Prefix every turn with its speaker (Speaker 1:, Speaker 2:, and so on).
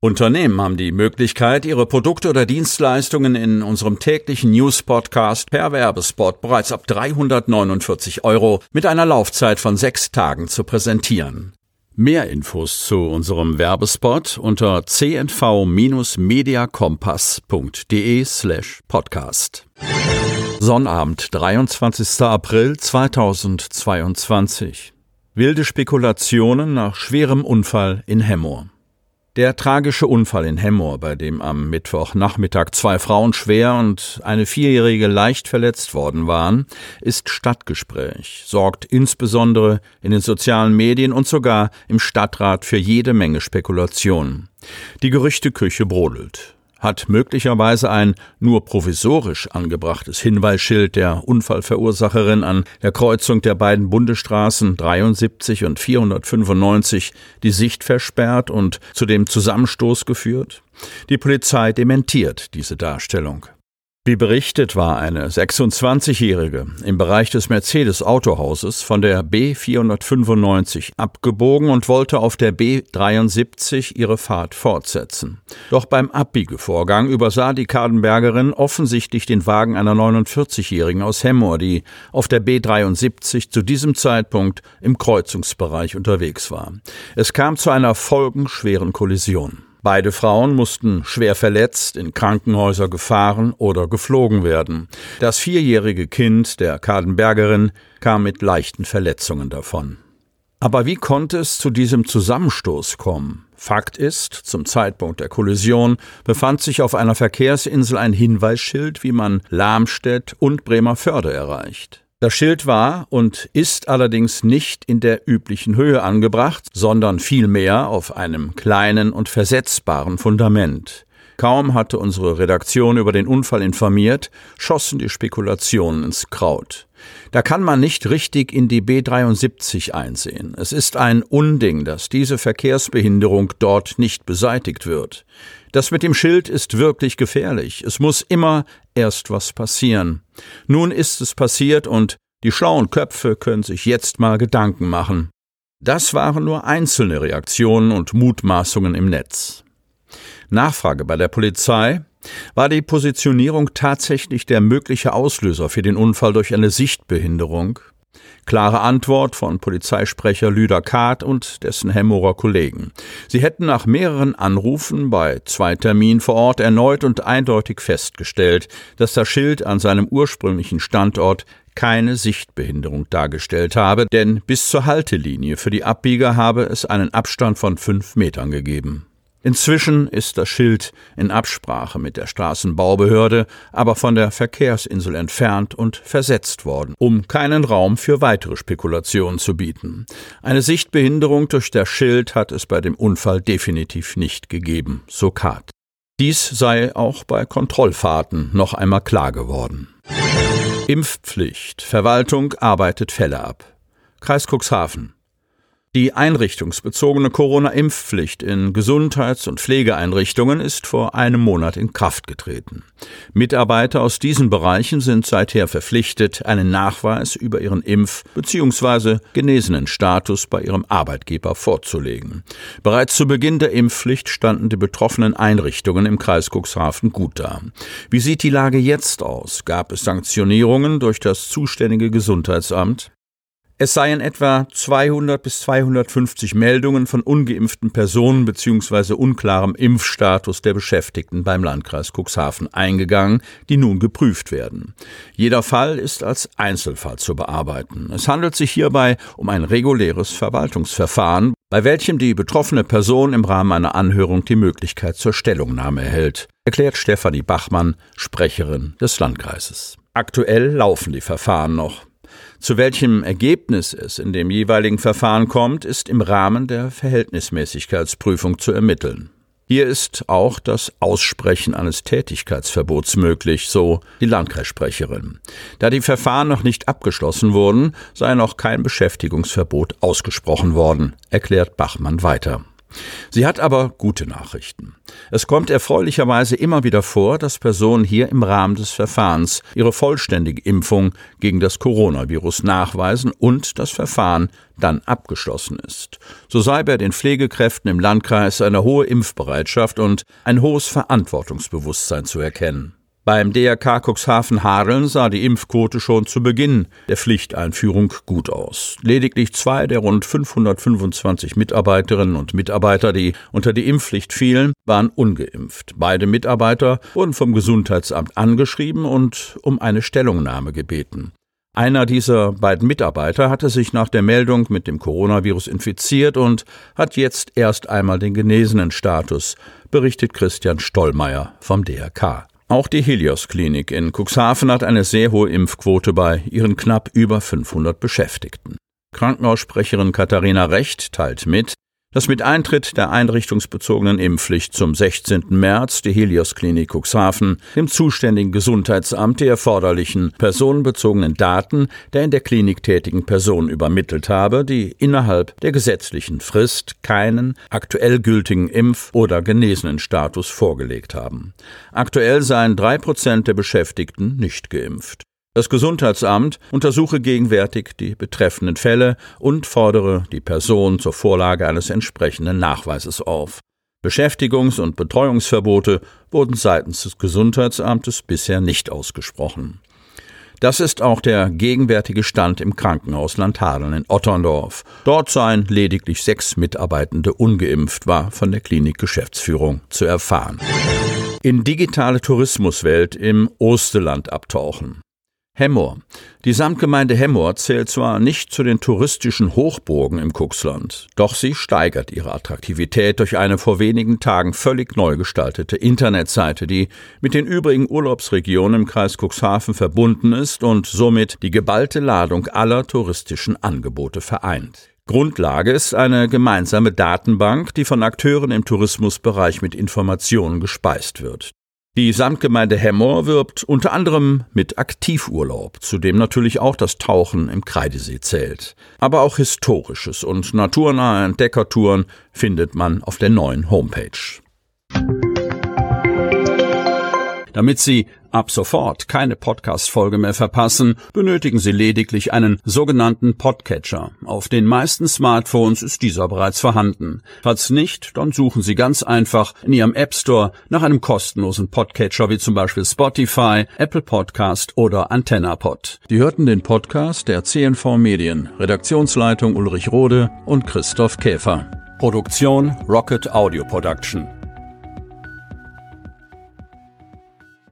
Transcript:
Speaker 1: Unternehmen haben die Möglichkeit, ihre Produkte oder Dienstleistungen in unserem täglichen News-Podcast per Werbespot bereits ab 349 Euro mit einer Laufzeit von sechs Tagen zu präsentieren. Mehr Infos zu unserem Werbespot unter cnv-mediacompass.de slash podcast. Sonnabend, 23. April 2022. Wilde Spekulationen nach schwerem Unfall in Hemmoor. Der tragische Unfall in Hemmoor, bei dem am Mittwochnachmittag zwei Frauen schwer und eine Vierjährige leicht verletzt worden waren, ist Stadtgespräch, sorgt insbesondere in den sozialen Medien und sogar im Stadtrat für jede Menge Spekulationen. Die Gerüchteküche brodelt hat möglicherweise ein nur provisorisch angebrachtes Hinweisschild der Unfallverursacherin an der Kreuzung der beiden Bundesstraßen 73 und 495 die Sicht versperrt und zu dem Zusammenstoß geführt? Die Polizei dementiert diese Darstellung. Wie berichtet war eine 26-Jährige im Bereich des Mercedes Autohauses von der B495 abgebogen und wollte auf der B73 ihre Fahrt fortsetzen. Doch beim Abbiegevorgang übersah die Kadenbergerin offensichtlich den Wagen einer 49-Jährigen aus Hemmoor, die auf der B73 zu diesem Zeitpunkt im Kreuzungsbereich unterwegs war. Es kam zu einer folgenschweren Kollision. Beide Frauen mussten schwer verletzt in Krankenhäuser gefahren oder geflogen werden. Das vierjährige Kind der Kadenbergerin kam mit leichten Verletzungen davon. Aber wie konnte es zu diesem Zusammenstoß kommen? Fakt ist, zum Zeitpunkt der Kollision befand sich auf einer Verkehrsinsel ein Hinweisschild, wie man Lamstedt und Bremerförde erreicht. Das Schild war und ist allerdings nicht in der üblichen Höhe angebracht, sondern vielmehr auf einem kleinen und versetzbaren Fundament. Kaum hatte unsere Redaktion über den Unfall informiert, schossen die Spekulationen ins Kraut. Da kann man nicht richtig in die B73 einsehen. Es ist ein Unding, dass diese Verkehrsbehinderung dort nicht beseitigt wird. Das mit dem Schild ist wirklich gefährlich. Es muss immer erst was passieren. Nun ist es passiert und die schlauen Köpfe können sich jetzt mal Gedanken machen. Das waren nur einzelne Reaktionen und Mutmaßungen im Netz. Nachfrage bei der Polizei war die Positionierung tatsächlich der mögliche Auslöser für den Unfall durch eine Sichtbehinderung? Klare Antwort von Polizeisprecher Lüder Kahrt und dessen Hemmorer Kollegen. Sie hätten nach mehreren Anrufen bei zwei Terminen vor Ort erneut und eindeutig festgestellt, dass das Schild an seinem ursprünglichen Standort keine Sichtbehinderung dargestellt habe, denn bis zur Haltelinie für die Abbieger habe es einen Abstand von fünf Metern gegeben. Inzwischen ist das Schild in Absprache mit der Straßenbaubehörde aber von der Verkehrsinsel entfernt und versetzt worden, um keinen Raum für weitere Spekulationen zu bieten. Eine Sichtbehinderung durch das Schild hat es bei dem Unfall definitiv nicht gegeben, so Kart. Dies sei auch bei Kontrollfahrten noch einmal klar geworden. Impfpflicht. Verwaltung arbeitet Fälle ab. Kreis Cuxhaven. Die einrichtungsbezogene Corona-Impfpflicht in Gesundheits- und Pflegeeinrichtungen ist vor einem Monat in Kraft getreten. Mitarbeiter aus diesen Bereichen sind seither verpflichtet, einen Nachweis über ihren Impf- bzw. genesenen Status bei ihrem Arbeitgeber vorzulegen. Bereits zu Beginn der Impfpflicht standen die betroffenen Einrichtungen im Kreis Cuxhaven gut da. Wie sieht die Lage jetzt aus? Gab es Sanktionierungen durch das zuständige Gesundheitsamt? Es seien etwa 200 bis 250 Meldungen von ungeimpften Personen bzw. unklarem Impfstatus der Beschäftigten beim Landkreis Cuxhaven eingegangen, die nun geprüft werden. Jeder Fall ist als Einzelfall zu bearbeiten. Es handelt sich hierbei um ein reguläres Verwaltungsverfahren, bei welchem die betroffene Person im Rahmen einer Anhörung die Möglichkeit zur Stellungnahme erhält, erklärt Stefanie Bachmann, Sprecherin des Landkreises. Aktuell laufen die Verfahren noch. Zu welchem Ergebnis es in dem jeweiligen Verfahren kommt, ist im Rahmen der Verhältnismäßigkeitsprüfung zu ermitteln. Hier ist auch das Aussprechen eines Tätigkeitsverbots möglich, so die Landkreissprecherin. Da die Verfahren noch nicht abgeschlossen wurden, sei noch kein Beschäftigungsverbot ausgesprochen worden, erklärt Bachmann weiter. Sie hat aber gute Nachrichten. Es kommt erfreulicherweise immer wieder vor, dass Personen hier im Rahmen des Verfahrens ihre vollständige Impfung gegen das Coronavirus nachweisen und das Verfahren dann abgeschlossen ist. So sei bei den Pflegekräften im Landkreis eine hohe Impfbereitschaft und ein hohes Verantwortungsbewusstsein zu erkennen. Beim DRK Cuxhaven Hadeln sah die Impfquote schon zu Beginn der Pflichteinführung gut aus. Lediglich zwei der rund 525 Mitarbeiterinnen und Mitarbeiter, die unter die Impfpflicht fielen, waren ungeimpft. Beide Mitarbeiter wurden vom Gesundheitsamt angeschrieben und um eine Stellungnahme gebeten. Einer dieser beiden Mitarbeiter hatte sich nach der Meldung mit dem Coronavirus infiziert und hat jetzt erst einmal den genesenen Status, berichtet Christian Stollmeier vom DRK. Auch die Helios Klinik in Cuxhaven hat eine sehr hohe Impfquote bei ihren knapp über 500 Beschäftigten. Krankenhaussprecherin Katharina Recht teilt mit, dass mit Eintritt der einrichtungsbezogenen Impfpflicht zum 16. März die Helios Klinik Cuxhaven dem zuständigen Gesundheitsamt die erforderlichen personenbezogenen Daten der in der Klinik tätigen Person übermittelt habe, die innerhalb der gesetzlichen Frist keinen aktuell gültigen Impf- oder genesenen Status vorgelegt haben. Aktuell seien drei Prozent der Beschäftigten nicht geimpft. Das Gesundheitsamt untersuche gegenwärtig die betreffenden Fälle und fordere die Person zur Vorlage eines entsprechenden Nachweises auf. Beschäftigungs- und Betreuungsverbote wurden seitens des Gesundheitsamtes bisher nicht ausgesprochen. Das ist auch der gegenwärtige Stand im Krankenhaus Landhadeln in Otterndorf. Dort seien lediglich sechs Mitarbeitende ungeimpft, war von der Klinikgeschäftsführung zu erfahren. In digitale Tourismuswelt im Osterland abtauchen. Hemmoor. Die Samtgemeinde Hemmoor zählt zwar nicht zu den touristischen Hochburgen im Kuxland, doch sie steigert ihre Attraktivität durch eine vor wenigen Tagen völlig neu gestaltete Internetseite, die mit den übrigen Urlaubsregionen im Kreis Cuxhaven verbunden ist und somit die geballte Ladung aller touristischen Angebote vereint. Grundlage ist eine gemeinsame Datenbank, die von Akteuren im Tourismusbereich mit Informationen gespeist wird. Die Samtgemeinde Hemmoor wirbt unter anderem mit Aktivurlaub, zu dem natürlich auch das Tauchen im Kreidesee zählt. Aber auch historisches und naturnahe Entdeckertouren findet man auf der neuen Homepage. Damit Sie ab sofort keine Podcast-Folge mehr verpassen, benötigen Sie lediglich einen sogenannten Podcatcher. Auf den meisten Smartphones ist dieser bereits vorhanden. Falls nicht, dann suchen Sie ganz einfach in Ihrem App Store nach einem kostenlosen Podcatcher wie zum Beispiel Spotify, Apple Podcast oder AntennaPod. Die hörten den Podcast der CNV Medien, Redaktionsleitung Ulrich Rode und Christoph Käfer. Produktion Rocket Audio Production.